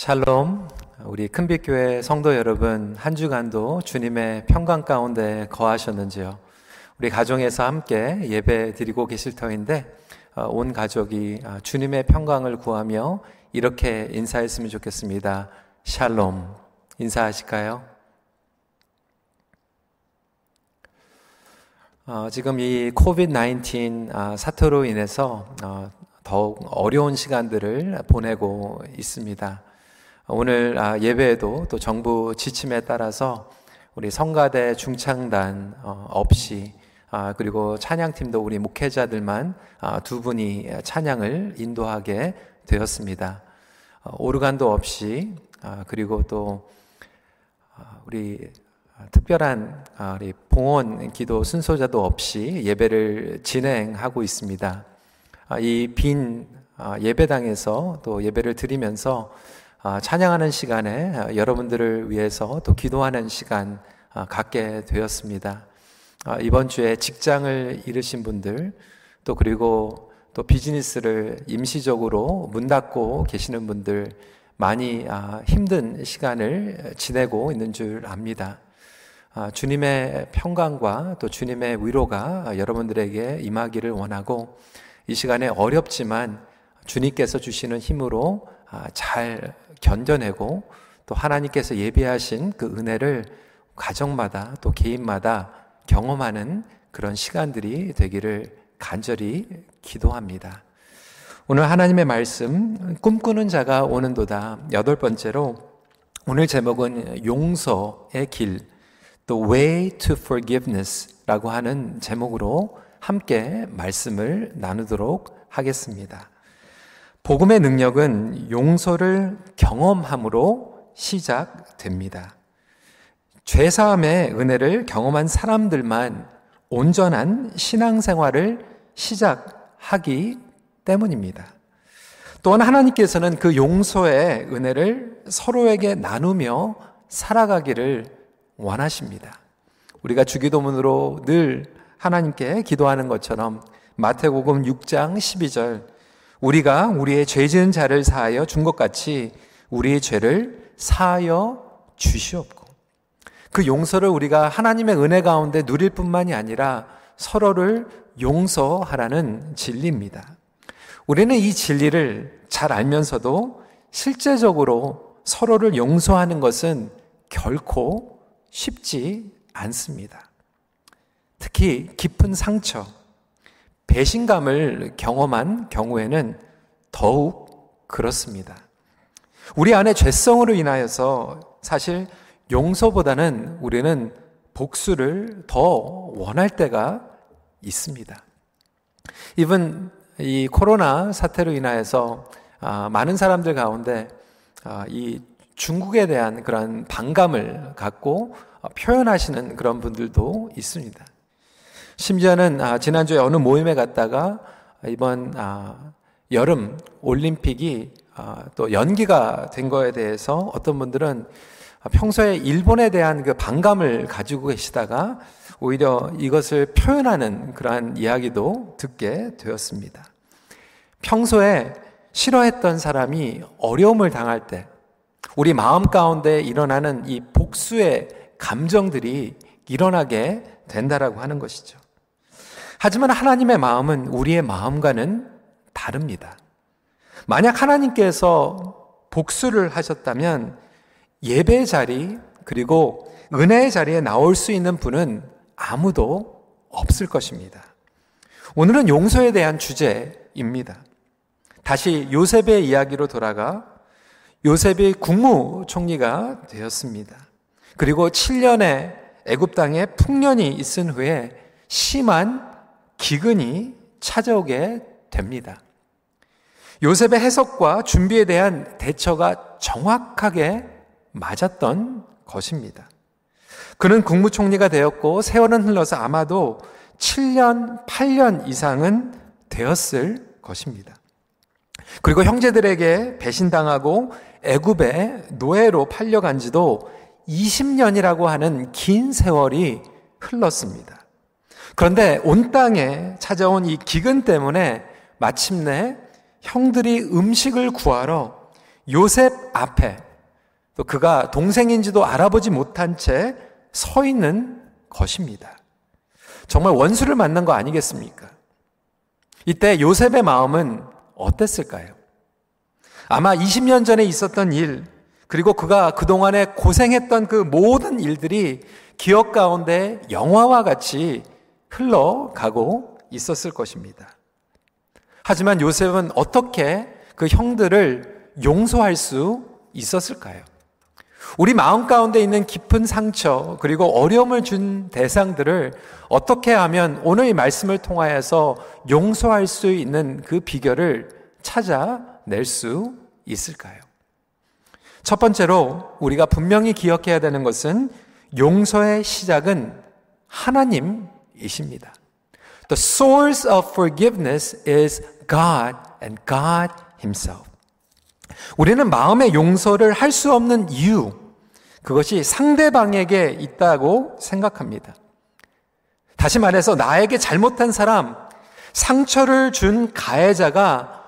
샬롬, 우리 큰빛교회 성도 여러분, 한 주간도 주님의 평강 가운데 거하셨는지요? 우리 가정에서 함께 예배 드리고 계실 터인데, 어, 온 가족이 아, 주님의 평강을 구하며 이렇게 인사했으면 좋겠습니다. 샬롬. 인사하실까요? 어, 지금 이 코비드-19 아, 사태로 인해서 어, 더욱 어려운 시간들을 보내고 있습니다. 오늘 아, 예배에도 또 정부 지침에 따라서 우리 성가대 중창단 어, 없이 아, 그리고 찬양팀도 우리 목회자들만 아, 두 분이 찬양을 인도하게 되었습니다. 어, 오르간도 없이 그리고 또 우리 특별한 우리 봉헌 기도 순서자도 없이 예배를 진행하고 있습니다. 이 빈 예배당에서 또 예배를 드리면서 아, 찬양하는 시간에 아, 여러분들을 위해서 또 기도하는 시간 아, 갖게 되었습니다. 이번 주에 직장을 잃으신 분들, 또 그리고 또 비즈니스를 임시적으로 문 닫고 계시는 분들 많이 힘든 시간을 지내고 있는 줄 압니다. 주님의 평강과 또 주님의 위로가 여러분들에게 임하기를 원하고 이 시간에 어렵지만 주님께서 주시는 힘으로 잘 견뎌내고 또 하나님께서 예비하신 그 은혜를 가정마다 또 개인마다 경험하는 그런 시간들이 되기를 간절히 기도합니다. 오늘 하나님의 말씀 꿈꾸는 자가 오는도다 여덟 번째로 오늘 제목은 용서의 길, 또 Way to Forgiveness라고 하는 제목으로 함께 말씀을 나누도록 하겠습니다. 복음의 능력은 용서를 경험함으로 시작됩니다. 죄사함의 은혜를 경험한 사람들만 온전한 신앙생활을 시작하기 때문입니다. 또한 하나님께서는 그 용서의 은혜를 서로에게 나누며 살아가기를 원하십니다. 우리가 주기도문으로 늘 하나님께 기도하는 것처럼 마태복음 6장 12절 우리가 우리의 죄 지은 자를 사하여 준 것 같이 우리의 죄를 사하여 주시옵고 그 용서를 우리가 하나님의 은혜 가운데 누릴 뿐만이 아니라 서로를 용서하라는 진리입니다. 우리는 이 진리를 잘 알면서도 실제적으로 서로를 용서하는 것은 결코 쉽지 않습니다. 특히 깊은 상처, 배신감을 경험한 경우에는 더욱 그렇습니다. 우리 안에 죄성으로 인하여서 사실 용서보다는 우리는 복수를 더 원할 때가 있습니다. 이번 이 코로나 사태로 인하여서 아, 많은 사람들 가운데 아, 이 중국에 대한 그런 반감을 갖고 표현하시는 그런 분들도 있습니다. 심지어는 아, 지난주에 어느 모임에 갔다가 이번 아, 여름 올림픽이 아, 또 연기가 된 거에 대해서 어떤 분들은 평소에 일본에 대한 그 반감을 가지고 계시다가 오히려 이것을 표현하는 그러한 이야기도 듣게 되었습니다. 평소에 싫어했던 사람이 어려움을 당할 때 우리 마음 가운데 일어나는 이 복수의 감정들이 일어나게 된다라고 하는 것이죠. 하지만 하나님의 마음은 우리의 마음과는 다릅니다. 만약 하나님께서 복수를 하셨다면 예배 자리 그리고 은혜의 자리에 나올 수 있는 분은 아무도 없을 것입니다. 오늘은 용서에 대한 주제입니다. 다시 요셉의 이야기로 돌아가 요셉이 국무총리가 되었습니다. 그리고 7년의 애굽 땅에 풍년이 있은 후에 심한 기근이 찾아오게 됩니다. 요셉의 해석과 준비에 대한 대처가 정확하게 맞았던 것입니다. 그는 국무총리가 되었고 세월은 흘러서 아마도 7년, 8년 이상은 되었을 것입니다. 그리고 형제들에게 배신당하고 애굽의 노예로 팔려간 지도 20년이라고 하는 긴 세월이 흘렀습니다. 그런데 온 땅에 찾아온 이 기근 때문에 마침내 형들이 음식을 구하러 요셉 앞에 또 그가 동생인지도 알아보지 못한 채 서 있는 것입니다. 정말 원수를 만난 거 아니겠습니까? 이때 요셉의 마음은 어땠을까요? 아마 20년 전에 있었던 일, 그리고 그가 그동안에 고생했던 그 모든 일들이 기억 가운데 영화와 같이 흘러가고 있었을 것입니다. 하지만 요셉은 어떻게 그 형들을 용서할 수 있었을까요? 우리 마음 가운데 있는 깊은 상처, 그리고 어려움을 준 대상들을 어떻게 하면 오늘 이 말씀을 통하여서 용서할 수 있는 그 비결을 찾아낼 수 있을까요? 첫 번째로 우리가 분명히 기억해야 되는 것은 용서의 시작은 하나님 이십니다. The source of forgiveness is God and God Himself. 우리는 마음의 용서를 할 수 없는 이유, 그것이 상대방에게 있다고 생각합니다. 다시 말해서 나에게 잘못한 사람, 상처를 준 가해자가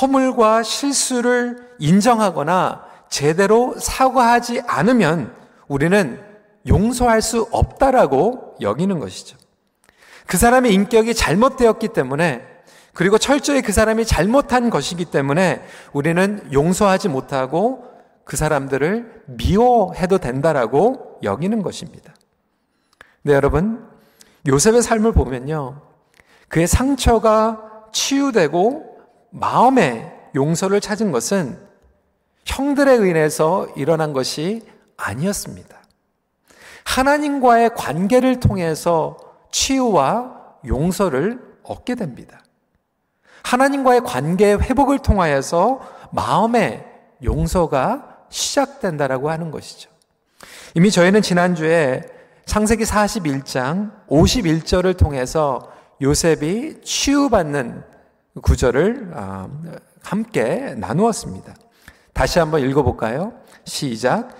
허물과 실수를 인정하거나 제대로 사과하지 않으면 우리는 용서할 수 없다라고 여기는 것이죠. 그 사람의 인격이 잘못되었기 때문에 그리고 철저히 그 사람이 잘못한 것이기 때문에 우리는 용서하지 못하고 그 사람들을 미워해도 된다라고 여기는 것입니다. 네, 여러분. 요셉의 삶을 보면요. 그의 상처가 치유되고 마음의 용서를 찾은 것은 형들에 의해서 일어난 것이 아니었습니다. 하나님과의 관계를 통해서 치유와 용서를 얻게 됩니다. 하나님과의 관계 회복을 통하여서 마음의 용서가 시작된다라고 하는 것이죠. 이미 저희는 지난주에 창세기 41장 51절을 통해서 요셉이 치유받는 구절을 아, 함께 나누었습니다. 다시 한번 읽어볼까요? 시작.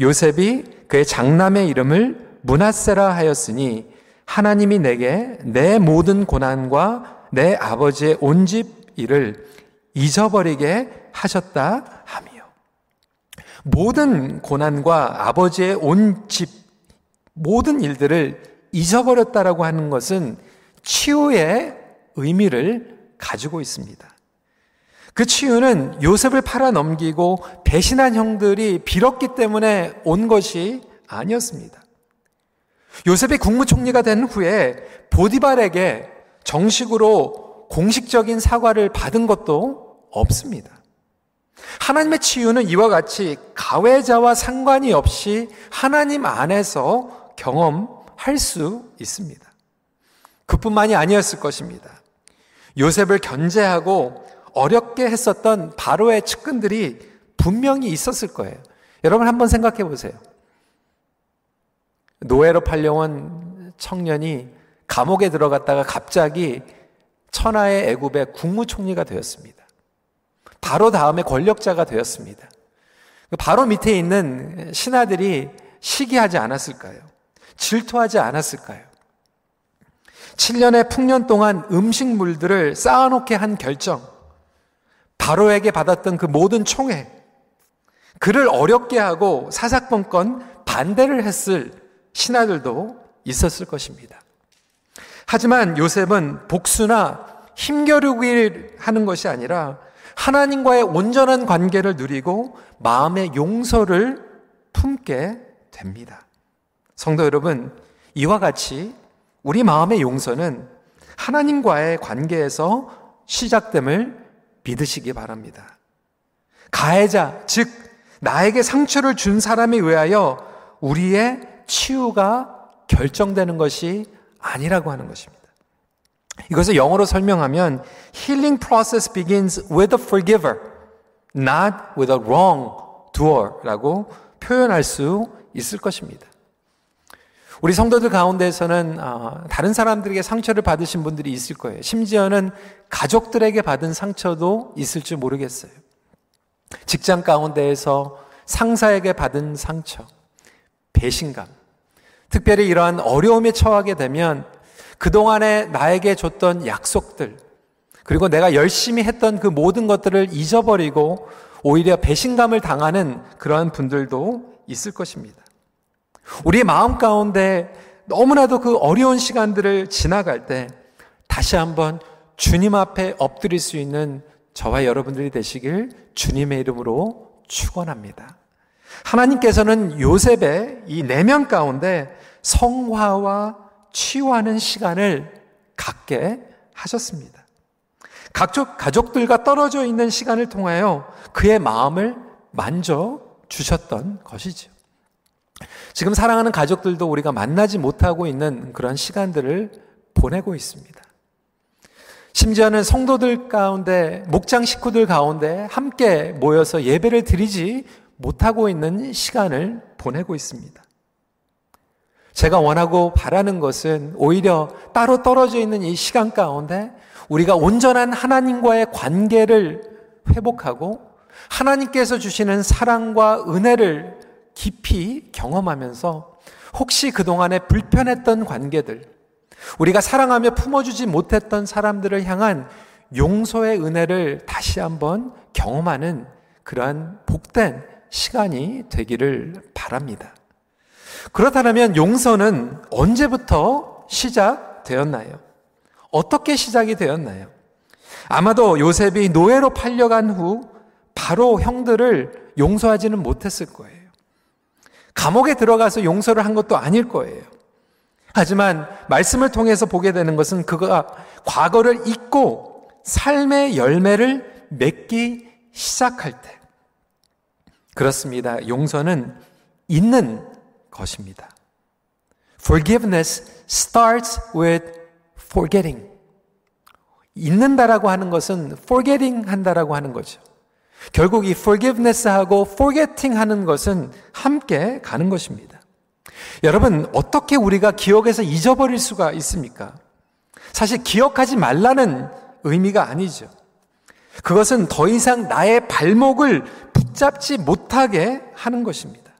요셉이 그의 장남의 이름을 문하세라 하였으니 하나님이 내게 내 모든 고난과 내 아버지의 온 집 일을 잊어버리게 하셨다 하며 모든 고난과 아버지의 온 집 모든 일들을 잊어버렸다라고 하는 것은 치유의 의미를 가지고 있습니다. 그 치유는 요셉을 팔아 넘기고 배신한 형들이 빌었기 때문에 온 것이 아니었습니다. 요셉이 국무총리가 된 후에 보디발에게 정식으로 공식적인 사과를 받은 것도 없습니다. 하나님의 치유는 이와 같이 가해자와 상관이 없이 하나님 안에서 경험할 수 있습니다. 그뿐만이 아니었을 것입니다. 요셉을 견제하고 어렵게 했었던 바로의 측근들이 분명히 있었을 거예요. 여러분 한번 생각해 보세요. 노예로 팔려온 청년이 감옥에 들어갔다가 갑자기 천하의 애굽의 국무총리가 되었습니다. 바로 다음에 권력자가 되었습니다. 바로 밑에 있는 신하들이 시기하지 않았을까요? 질투하지 않았을까요? 7년의 풍년 동안 음식물들을 쌓아놓게 한 결정, 바로에게 받았던 그 모든 총회, 그를 어렵게 하고 사사건건 반대를 했을 신하들도 있었을 것입니다. 하지만 요셉은 복수나 힘겨루기를 하는 것이 아니라 하나님과의 온전한 관계를 누리고 마음의 용서를 품게 됩니다. 성도 여러분, 이와 같이 우리 마음의 용서는 하나님과의 관계에서 시작됨을 믿으시기 바랍니다. 가해자, 즉, 나에게 상처를 준 사람에 의하여 우리의 치유가 결정되는 것이 아니라고 하는 것입니다. 이것을 영어로 설명하면 healing process begins with a forgiver, not with a wrong doer라고 표현할 수 있을 것입니다. 우리 성도들 가운데에서는 아, 다른 사람들에게 상처를 받으신 분들이 있을 거예요. 심지어는 가족들에게 받은 상처도 있을 줄 모르겠어요. 직장 가운데에서 상사에게 받은 상처, 배신감, 특별히 이러한 어려움에 처하게 되면 그동안에 나에게 줬던 약속들, 그리고 내가 열심히 했던 그 모든 것들을 잊어버리고 오히려 배신감을 당하는 그러한 분들도 있을 것입니다. 우리의 마음 가운데 너무나도 그 어려운 시간들을 지나갈 때 다시 한번 주님 앞에 엎드릴 수 있는 저와 여러분들이 되시길 주님의 이름으로 축원합니다. 하나님께서는 요셉의 이 내면 가운데 성화와 치유하는 시간을 갖게 하셨습니다. 가족, 가족들과 떨어져 있는 시간을 통하여 그의 마음을 만져 주셨던 것이죠. 지금 사랑하는 가족들도 우리가 만나지 못하고 있는 그런 시간들을 보내고 있습니다. 심지어는 성도들 가운데, 목장 식구들 가운데 함께 모여서 예배를 드리지 못하고 있는 시간을 보내고 있습니다. 제가 원하고 바라는 것은 오히려 따로 떨어져 있는 이 시간 가운데 우리가 온전한 하나님과의 관계를 회복하고 하나님께서 주시는 사랑과 은혜를 깊이 경험하면서 혹시 그동안에 불편했던 관계들, 우리가 사랑하며 품어주지 못했던 사람들을 향한 용서의 은혜를 다시 한번 경험하는 그러한 복된 시간이 되기를 바랍니다. 그렇다면 용서는 언제부터 시작되었나요? 어떻게 시작이 되었나요? 아마도 요셉이 노예로 팔려간 후 바로 형들을 용서하지는 못했을 거예요. 감옥에 들어가서 용서를 한 것도 아닐 거예요. 하지만 말씀을 통해서 보게 되는 것은 그가 과거를 잊고 삶의 열매를 맺기 시작할 때. 그렇습니다. 용서는 있는 것입니다. Forgiveness starts with forgetting. 잊는다라고 하는 것은 forgetting 한다라고 하는 거죠. 결국 이 forgiveness하고 forgetting 하는 것은 함께 가는 것입니다. 여러분, 어떻게 우리가 기억에서 잊어버릴 수가 있습니까? 사실 기억하지 말라는 의미가 아니죠. 그것은 더 이상 나의 발목을 붙잡지 못하게 하는 것입니다.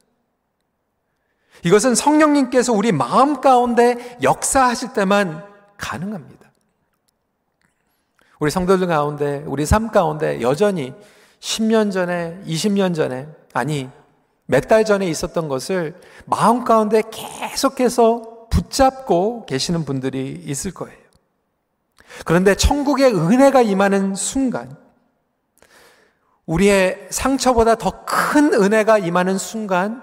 이것은 성령님께서 우리 마음 가운데 역사하실 때만 가능합니다. 우리 성도들 가운데, 우리 삶 가운데 여전히 10년 전에, 20년 전에, 아니, 몇 달 전에 있었던 것을 마음 가운데 계속해서 붙잡고 계시는 분들이 있을 거예요. 그런데 천국의 은혜가 임하는 순간, 우리의 상처보다 더 큰 은혜가 임하는 순간,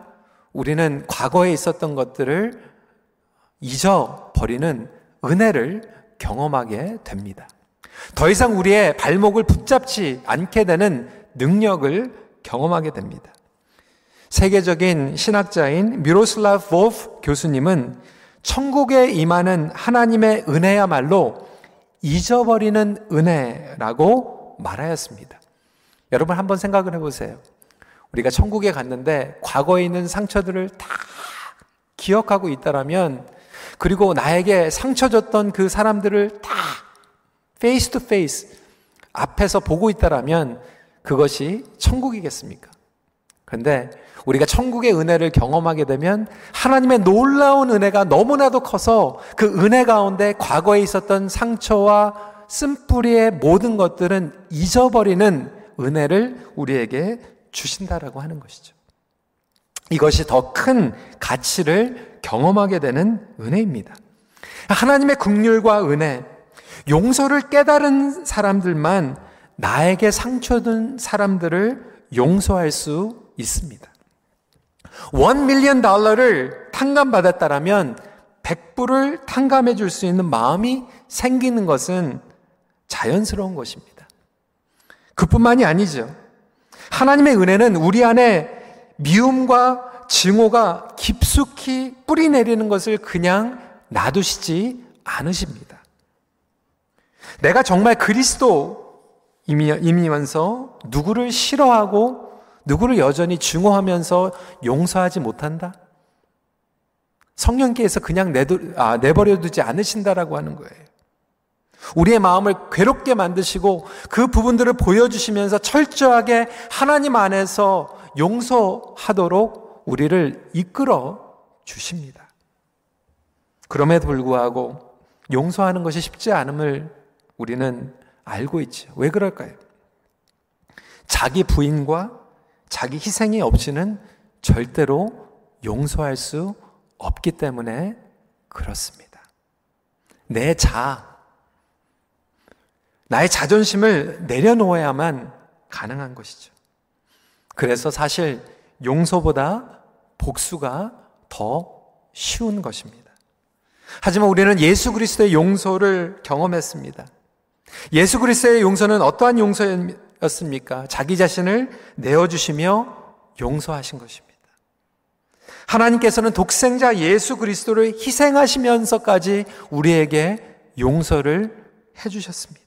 우리는 과거에 있었던 것들을 잊어버리는 은혜를 경험하게 됩니다. 더 이상 우리의 발목을 붙잡지 않게 되는 능력을 경험하게 됩니다. 세계적인 신학자인 미로슬라브 보프 교수님은 천국에 임하는 하나님의 은혜야말로 잊어버리는 은혜라고 말하였습니다. 여러분 한번 생각을 해보세요. 우리가 천국에 갔는데 과거에 있는 상처들을 다 기억하고 있다라면 그리고 나에게 상처 줬던 그 사람들을 다 face to face 앞에서 보고 있다라면 그것이 천국이겠습니까? 그런데 우리가 천국의 은혜를 경험하게 되면 하나님의 놀라운 은혜가 너무나도 커서 그 은혜 가운데 과거에 있었던 상처와 쓴뿌리의 모든 것들은 잊어버리는 은혜를 우리에게 주신다라고 하는 것이죠. 이것이 더 큰 가치를 경험하게 되는 은혜입니다. 하나님의 국률과 은혜, 용서를 깨달은 사람들만 나에게 상처 준 사람들을 용서할 수 있습니다. 원 밀리언 달러를 탕감받았다라면 100불을 탕감해 줄 수 있는 마음이 생기는 것은 자연스러운 것입니다. 그뿐만이 아니죠. 하나님의 은혜는 우리 안에 미움과 증오가 깊숙이 뿌리 내리는 것을 그냥 놔두시지 않으십니다. 내가 정말 그리스도이면서 누구를 싫어하고 누구를 여전히 증오하면서 용서하지 못한다? 성령께서 그냥 아, 내버려 두지 않으신다라고 하는 거예요. 우리의 마음을 괴롭게 만드시고 그 부분들을 보여주시면서 철저하게 하나님 안에서 용서하도록 우리를 이끌어 주십니다. 그럼에도 불구하고 용서하는 것이 쉽지 않음을 우리는 알고 있죠. 왜 그럴까요? 자기 부인과 자기 희생이 없이는 절대로 용서할 수 없기 때문에 그렇습니다. 내 자, 나의 자존심을 내려놓아야만 가능한 것이죠. 그래서 사실 용서보다 복수가 더 쉬운 것입니다. 하지만 우리는 예수 그리스도의 용서를 경험했습니다. 예수 그리스도의 용서는 어떠한 용서였습니까? 자기 자신을 내어주시며 용서하신 것입니다. 하나님께서는 독생자 예수 그리스도를 희생하시면서까지 우리에게 용서를 해주셨습니다.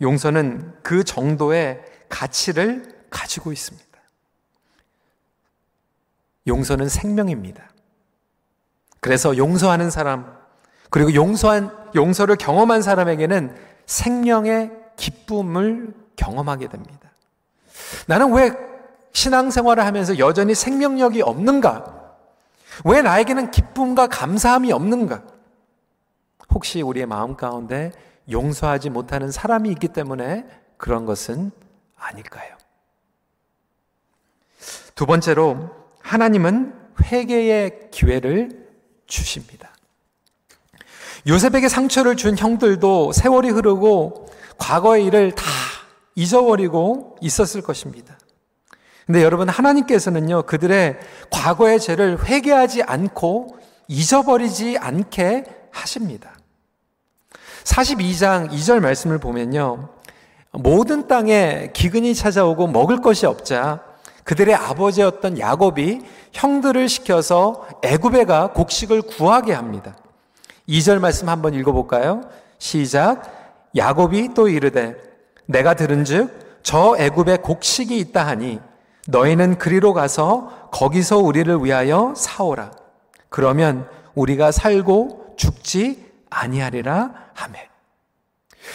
용서는 그 정도의 가치를 가지고 있습니다. 용서는 생명입니다. 그래서 용서하는 사람, 그리고 용서한, 용서를 경험한 사람에게는 생명의 기쁨을 경험하게 됩니다. 나는 왜 신앙생활을 하면서 여전히 생명력이 없는가? 왜 나에게는 기쁨과 감사함이 없는가? 혹시 우리의 마음 가운데 용서하지 못하는 사람이 있기 때문에 그런 것은 아닐까요? 두 번째로 하나님은 회개의 기회를 주십니다. 요셉에게 상처를 준 형들도 세월이 흐르고 과거의 일을 다 잊어버리고 있었을 것입니다. 근데 여러분, 하나님께서는요, 그들의 과거의 죄를 회개하지 않고 잊어버리지 않게 하십니다. 42장 2절 말씀을 보면요. 모든 땅에 기근이 찾아오고 먹을 것이 없자 그들의 아버지였던 야곱이 형들을 시켜서 애굽에 가 곡식을 구하게 합니다. 2절 말씀 한번 읽어볼까요? 시작. 야곱이 또 이르되 내가 들은즉 저 애굽에 곡식이 있다 하니 너희는 그리로 가서 거기서 우리를 위하여 사오라. 그러면 우리가 살고 죽지 아니하리라 하매.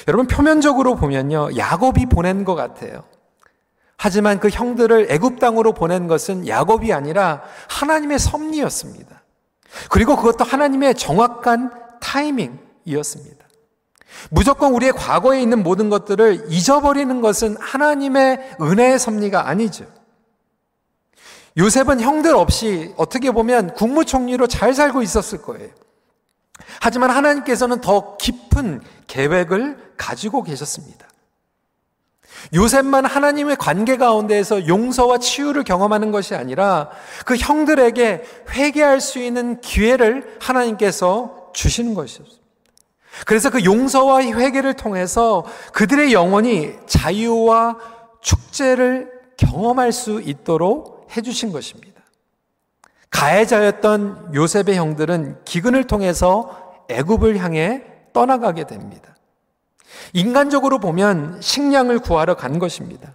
여러분 표면적으로 보면요. 야곱이 보낸 것 같아요. 하지만 그 형들을 애굽 땅으로 보낸 것은 야곱이 아니라 하나님의 섭리였습니다. 그리고 그것도 하나님의 정확한 타이밍이었습니다. 무조건 우리의 과거에 있는 모든 것들을 잊어버리는 것은 하나님의 은혜의 섭리가 아니죠. 요셉은 형들 없이 어떻게 보면 국무총리로 잘 살고 있었을 거예요. 하지만 하나님께서는 더 깊은 계획을 가지고 계셨습니다. 요셉만 하나님의 관계 가운데에서 용서와 치유를 경험하는 것이 아니라 그 형들에게 회개할 수 있는 기회를 하나님께서 주시는 것이었습니다. 그래서 그 용서와 회개를 통해서 그들의 영혼이 자유와 축제를 경험할 수 있도록 해주신 것입니다. 가해자였던 요셉의 형들은 기근을 통해서 애굽을 향해 떠나가게 됩니다. 인간적으로 보면 식량을 구하러 간 것입니다.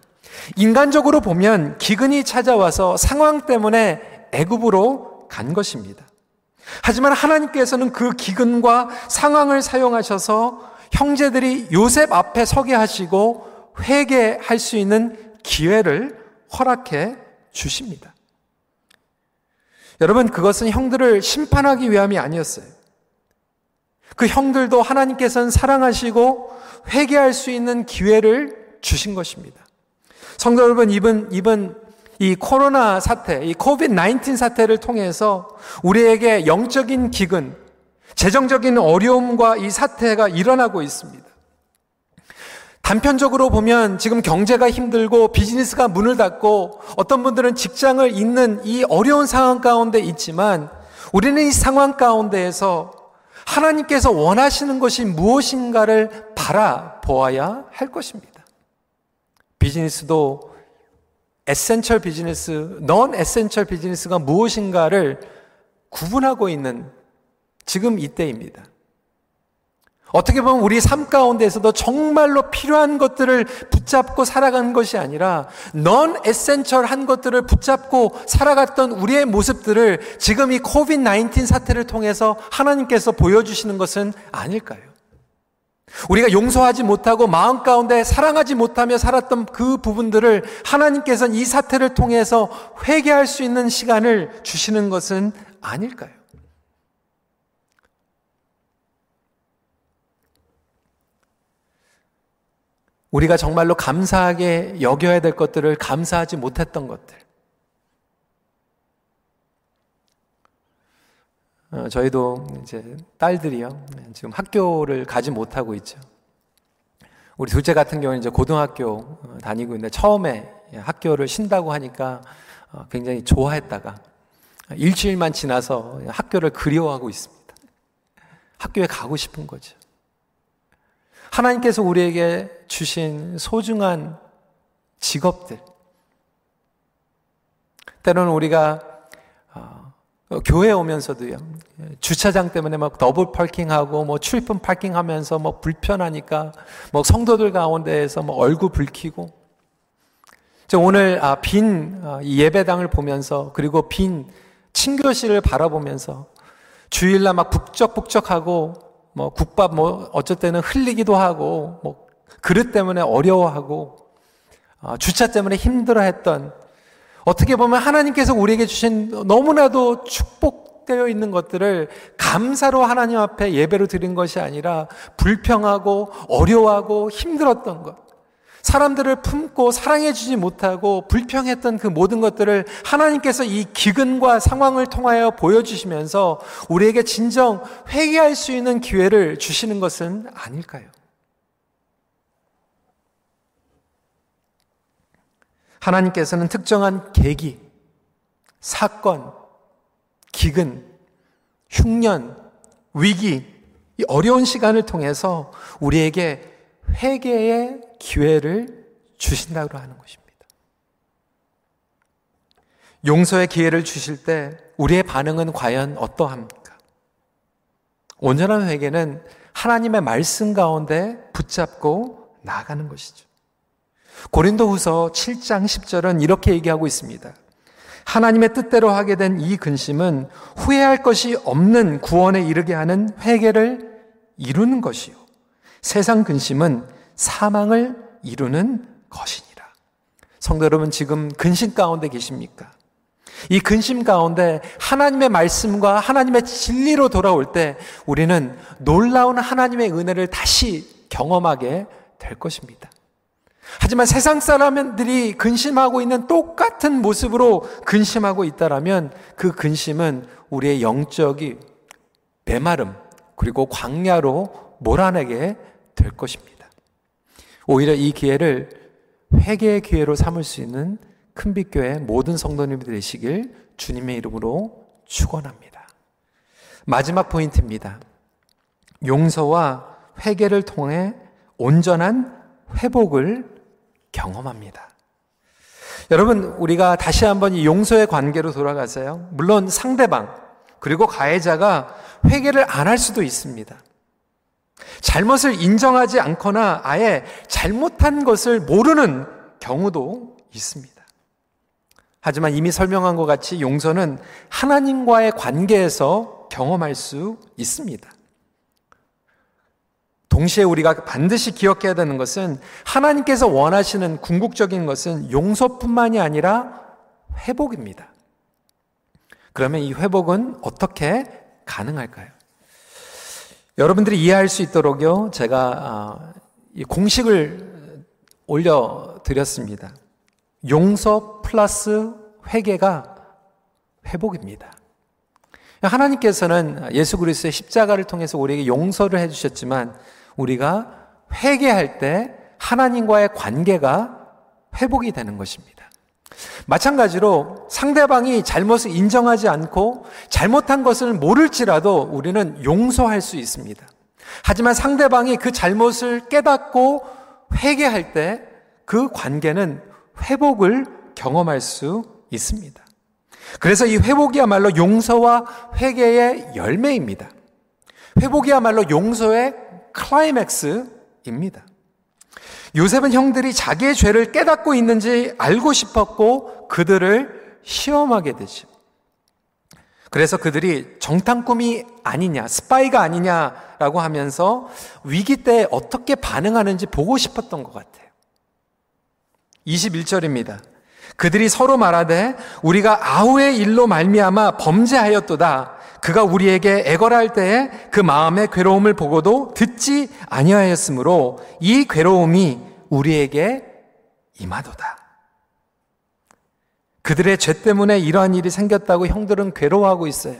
인간적으로 보면 기근이 찾아와서 상황 때문에 애굽으로 간 것입니다. 하지만 하나님께서는 그 기근과 상황을 사용하셔서 형제들이 요셉 앞에 서게 하시고 회개할 수 있는 기회를 허락해 주십니다. 여러분, 그것은 형들을 심판하기 위함이 아니었어요. 그 형들도 하나님께서는 사랑하시고 회개할 수 있는 기회를 주신 것입니다. 성도 여러분, 이번, 이번 이 코로나 사태, 이 코비드 19 사태를 통해서 우리에게 영적인 기근, 재정적인 어려움과 이 사태가 일어나고 있습니다. 단편적으로 보면 지금 경제가 힘들고 비즈니스가 문을 닫고 어떤 분들은 직장을 잃는 이 어려운 상황 가운데 있지만 우리는 이 상황 가운데에서 하나님께서 원하시는 것이 무엇인가를 바라보아야 할 것입니다. 비즈니스도 essential 비즈니스, non-essential 비즈니스가 무엇인가를 구분하고 있는 지금 이때입니다. 어떻게 보면 우리 삶 가운데에서도 정말로 필요한 것들을 붙잡고 살아간 것이 아니라 넌 에센셜한 것들을 붙잡고 살아갔던 우리의 모습들을 지금 이 코비드 19 사태를 통해서 하나님께서 보여주시는 것은 아닐까요? 우리가 용서하지 못하고 마음 가운데 사랑하지 못하며 살았던 그 부분들을 하나님께서는 이 사태를 통해서 회개할 수 있는 시간을 주시는 것은 아닐까요? 우리가 정말로 감사하게 여겨야 될 것들을 감사하지 못했던 것들. 어, 저희도 이제 딸들이요. 지금 학교를 가지 못하고 있죠. 우리 둘째 같은 경우는 이제 고등학교 어, 다니고 있는데 처음에 학교를 쉰다고 하니까 어, 굉장히 좋아했다가 일주일만 지나서 학교를 그리워하고 있습니다. 학교에 가고 싶은 거죠. 하나님께서 우리에게 주신 소중한 직업들. 때로는 우리가 어, 교회 오면서도요. 주차장 때문에 막 더블 파킹하고 뭐 출입분 파킹하면서 뭐 불편하니까 뭐 성도들 가운데에서 뭐 얼굴 붉히고 오늘 아, 빈 아, 예배당을 보면서 그리고 빈 친교실을 바라보면서 주일날 막 북적북적하고 뭐 국밥 뭐 어쩔 때는 흘리기도 하고 뭐 그릇 때문에 어려워하고 아, 주차 때문에 힘들어했던 어떻게 보면 하나님께서 우리에게 주신 너무나도 축복되어 있는 것들을 감사로 하나님 앞에 예배로 드린 것이 아니라 불평하고 어려워하고 힘들었던 것. 사람들을 품고 사랑해주지 못하고 불평했던 그 모든 것들을 하나님께서 이 기근과 상황을 통하여 보여주시면서 우리에게 진정 회개할 수 있는 기회를 주시는 것은 아닐까요? 하나님께서는 특정한 계기, 사건, 기근, 흉년, 위기, 이 어려운 시간을 통해서 우리에게 회개의 기회를 주신다고 하는 것입니다. 용서의 기회를 주실 때 우리의 반응은 과연 어떠합니까? 온전한 회개는 하나님의 말씀 가운데 붙잡고 나아가는 것이죠. 고린도 후서 7장 10절은 이렇게 얘기하고 있습니다. 하나님의 뜻대로 하게 된 이 근심은 후회할 것이 없는 구원에 이르게 하는 회개를 이루는 것이요. 세상 근심은 사망을 이루는 것이니라. 성도 여러분, 지금 근심 가운데 계십니까? 이 근심 가운데 하나님의 말씀과 하나님의 진리로 돌아올 때 우리는 놀라운 하나님의 은혜를 다시 경험하게 될 것입니다. 하지만 세상 사람들이 근심하고 있는 똑같은 모습으로 근심하고 있다라면 그 근심은 우리의 영적이 메마름 그리고 광야로 몰아내게 될 것입니다. 오히려 이 기회를 회개의 기회로 삼을 수 있는 큰빛교회 모든 성도님들 되시길 주님의 이름으로 축원합니다. 마지막 포인트입니다. 용서와 회개를 통해 온전한 회복을 경험합니다. 여러분, 우리가 다시 한번 이 용서의 관계로 돌아가세요. 물론 상대방, 그리고 가해자가 회개를 안 할 수도 있습니다. 잘못을 인정하지 않거나 아예 잘못한 것을 모르는 경우도 있습니다. 하지만 이미 설명한 것 같이 용서는 하나님과의 관계에서 경험할 수 있습니다. 동시에 우리가 반드시 기억해야 되는 것은 하나님께서 원하시는 궁극적인 것은 용서뿐만이 아니라 회복입니다. 그러면 이 회복은 어떻게 가능할까요? 여러분들이 이해할 수 있도록요, 제가 아, 공식을 올려드렸습니다. 용서 플러스 회개가 회복입니다. 하나님께서는 예수 그리스도의 십자가를 통해서 우리에게 용서를 해주셨지만 우리가 회개할 때 하나님과의 관계가 회복이 되는 것입니다. 마찬가지로 상대방이 잘못을 인정하지 않고 잘못한 것을 모를지라도 우리는 용서할 수 있습니다. 하지만 상대방이 그 잘못을 깨닫고 회개할 때 그 관계는 회복을 경험할 수 있습니다. 그래서 이 회복이야말로 용서와 회개의 열매입니다. 회복이야말로 용서의 클라이맥스입니다. 요셉은 형들이 자기의 죄를 깨닫고 있는지 알고 싶었고 그들을 시험하게 되죠. 그래서 그들이 정탐꾼이 아니냐, 스파이가 아니냐라고 하면서 위기 때 어떻게 반응하는지 보고 싶었던 것 같아요. 21절입니다. 그들이 서로 말하되 우리가 아우의 일로 말미암아 범죄하였도다. 그가 우리에게 애걸할 때에 그 마음의 괴로움을 보고도 듣지 아니하였으므로 이 괴로움이 우리에게 임하도다. 그들의 죄 때문에 이러한 일이 생겼다고 형들은 괴로워하고 있어요.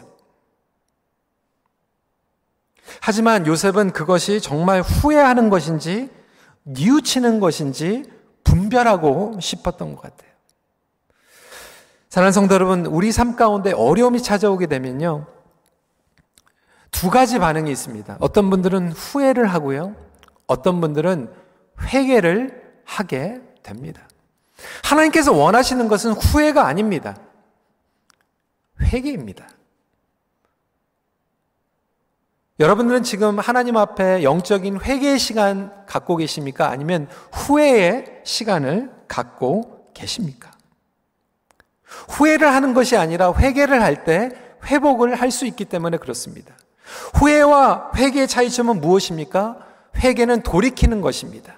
하지만 요셉은 그것이 정말 후회하는 것인지 뉘우치는 것인지 분별하고 싶었던 것 같아요. 사랑하는 성도 여러분, 우리 삶 가운데 어려움이 찾아오게 되면요. 두 가지 반응이 있습니다. 어떤 분들은 후회를 하고요. 어떤 분들은 회개를 하게 됩니다. 하나님께서 원하시는 것은 후회가 아닙니다. 회개입니다. 여러분들은 지금 하나님 앞에 영적인 회개의 시간 갖고 계십니까? 아니면 후회의 시간을 갖고 계십니까? 후회를 하는 것이 아니라 회개를 할 때 회복을 할 수 있기 때문에 그렇습니다. 후회와 회개의 차이점은 무엇입니까? 회개는 돌이키는 것입니다.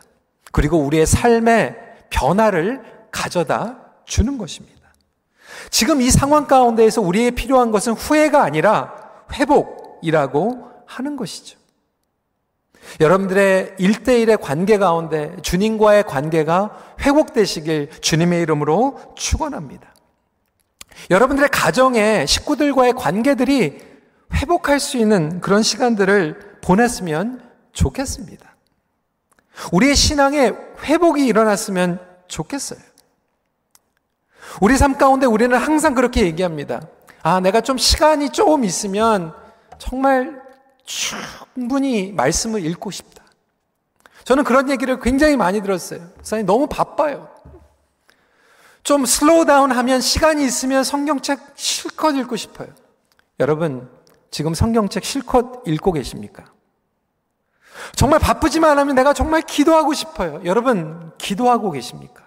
그리고 우리의 삶의 변화를 가져다 주는 것입니다. 지금 이 상황 가운데에서 우리의 필요한 것은 후회가 아니라 회복이라고 하는 것이죠. 여러분들의 일대일의 관계 가운데 주님과의 관계가 회복되시길 주님의 이름으로 축원합니다. 여러분들의 가정에 식구들과의 관계들이 회복할 수 있는 그런 시간들을 보냈으면 좋겠습니다. 우리의 신앙에 회복이 일어났으면 좋겠어요. 우리 삶 가운데 우리는 항상 그렇게 얘기합니다. 아, 내가 좀 시간이 조금 있으면 정말 충분히 말씀을 읽고 싶다. 저는 그런 얘기를 굉장히 많이 들었어요. 사장님 너무 바빠요. 좀 slow down 하면 시간이 있으면 성경책 실컷 읽고 싶어요. 여러분, 지금 성경책 실컷 읽고 계십니까? 정말 바쁘지만 하면 내가 정말 기도하고 싶어요. 여러분, 기도하고 계십니까?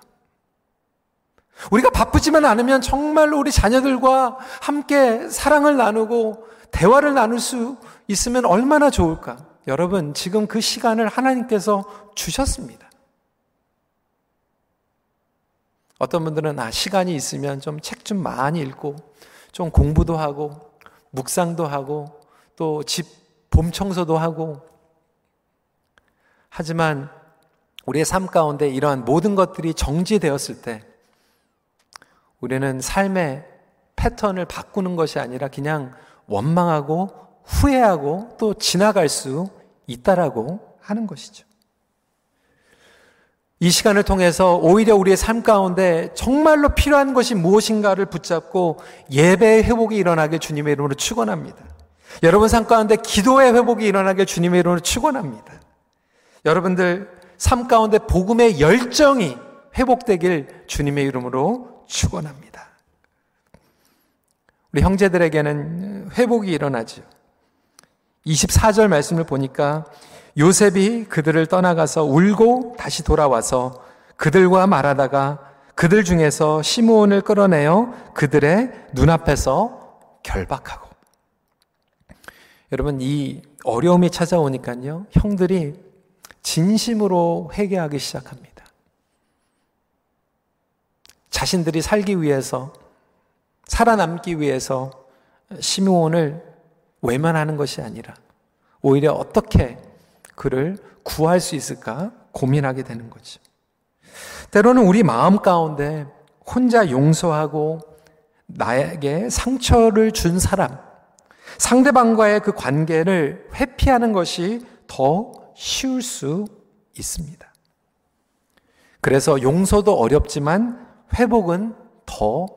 우리가 바쁘지만 않으면 정말로 우리 자녀들과 함께 사랑을 나누고 대화를 나눌 수 있으면 얼마나 좋을까? 여러분, 지금 그 시간을 하나님께서 주셨습니다. 어떤 분들은 아, 시간이 있으면 좀 책좀 좀 많이 읽고 좀 공부도 하고 묵상도 하고 또 집 봄 청소도 하고 하지만 우리의 삶 가운데 이러한 모든 것들이 정지되었을 때 우리는 삶의 패턴을 바꾸는 것이 아니라 그냥 원망하고 후회하고 또 지나갈 수 있다라고 하는 것이죠. 이 시간을 통해서 오히려 우리의 삶 가운데 정말로 필요한 것이 무엇인가를 붙잡고 예배의 회복이 일어나길 주님의 이름으로 축원합니다. 여러분 삶 가운데 기도의 회복이 일어나길 주님의 이름으로 축원합니다. 여러분들 삶 가운데 복음의 열정이 회복되길 주님의 이름으로 축원합니다. 우리 형제들에게는 회복이 일어나죠. 24절 말씀을 보니까 요셉이 그들을 떠나가서 울고 다시 돌아와서 그들과 말하다가 그들 중에서 시므온을 끌어내어 그들의 눈앞에서 결박하고 여러분 이 어려움이 찾아오니까요 형들이 진심으로 회개하기 시작합니다. 자신들이 살기 위해서 살아남기 위해서 시므온을 외면하는 것이 아니라 오히려 어떻게 그를 구할 수 있을까 고민하게 되는 거죠. 때로는 우리 마음 가운데 혼자 용서하고 나에게 상처를 준 사람, 상대방과의 그 관계를 회피하는 것이 더 쉬울 수 있습니다. 그래서 용서도 어렵지만 회복은 더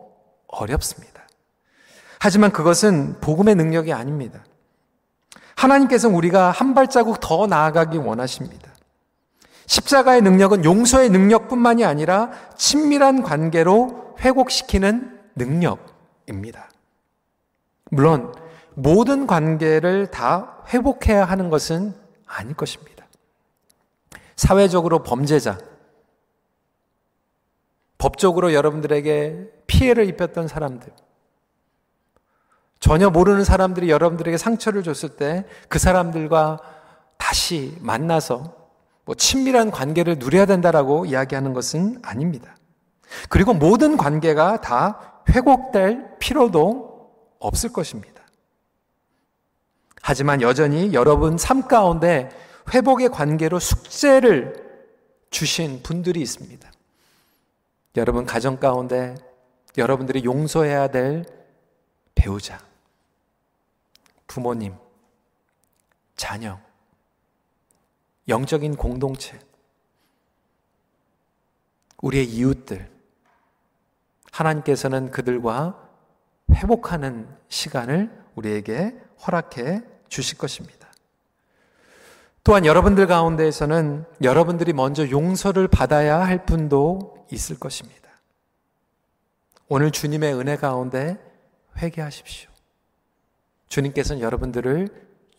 어렵습니다. 하지만 그것은 복음의 능력이 아닙니다. 하나님께서는 우리가 한 발자국 더 나아가기 원하십니다. 십자가의 능력은 용서의 능력뿐만이 아니라 친밀한 관계로 회복시키는 능력입니다. 물론 모든 관계를 다 회복해야 하는 것은 아닐 것입니다. 사회적으로 범죄자, 법적으로 여러분들에게 피해를 입혔던 사람들, 전혀 모르는 사람들이 여러분들에게 상처를 줬을 때 그 사람들과 다시 만나서 뭐 친밀한 관계를 누려야 된다라고 이야기하는 것은 아닙니다. 그리고 모든 관계가 다 회복될 필요도 없을 것입니다. 하지만 여전히 여러분 삶 가운데 회복의 관계로 숙제를 주신 분들이 있습니다. 여러분 가정 가운데 여러분들이 용서해야 될 배우자, 부모님, 자녀, 영적인 공동체, 우리의 이웃들, 하나님께서는 그들과 회복하는 시간을 우리에게 허락해 주실 것입니다. 또한 여러분들 가운데에서는 여러분들이 먼저 용서를 받아야 할 분도 있을 것입니다. 오늘 주님의 은혜 가운데 회개하십시오. 주님께서는 여러분들을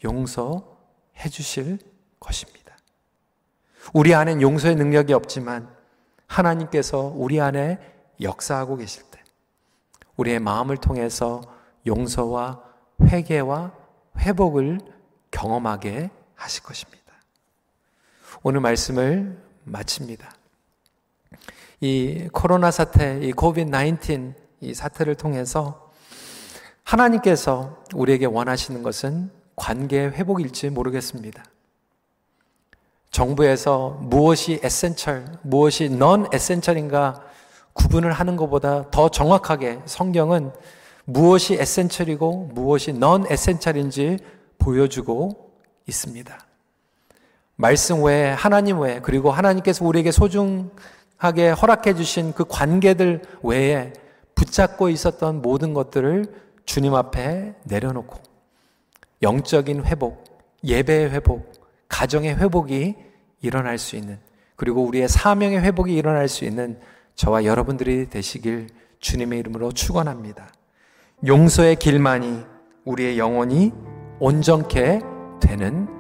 용서해 주실 것입니다. 우리 안엔 용서의 능력이 없지만 하나님께서 우리 안에 역사하고 계실 때 우리의 마음을 통해서 용서와 회개와 회복을 경험하게 하실 것입니다. 오늘 말씀을 마칩니다. 이 코로나 사태, 이 코비드 19, 이 사태를 통해서 하나님께서 우리에게 원하시는 것은 관계 회복일지 모르겠습니다. 정부에서 무엇이 essential, 무엇이 non-essential인가 구분을 하는 것보다 더 정확하게 성경은 무엇이 essential이고 무엇이 non-essential인지 보여주고 있습니다. 말씀 외에 하나님 외에 그리고 하나님께서 우리에게 소중하게 허락해 주신 그 관계들 외에 붙잡고 있었던 모든 것들을 주님 앞에 내려놓고 영적인 회복, 예배의 회복, 가정의 회복이 일어날 수 있는 그리고 우리의 사명의 회복이 일어날 수 있는 저와 여러분들이 되시길 주님의 이름으로 축원합니다. 용서의 길만이 우리의 영혼이 온전케 되는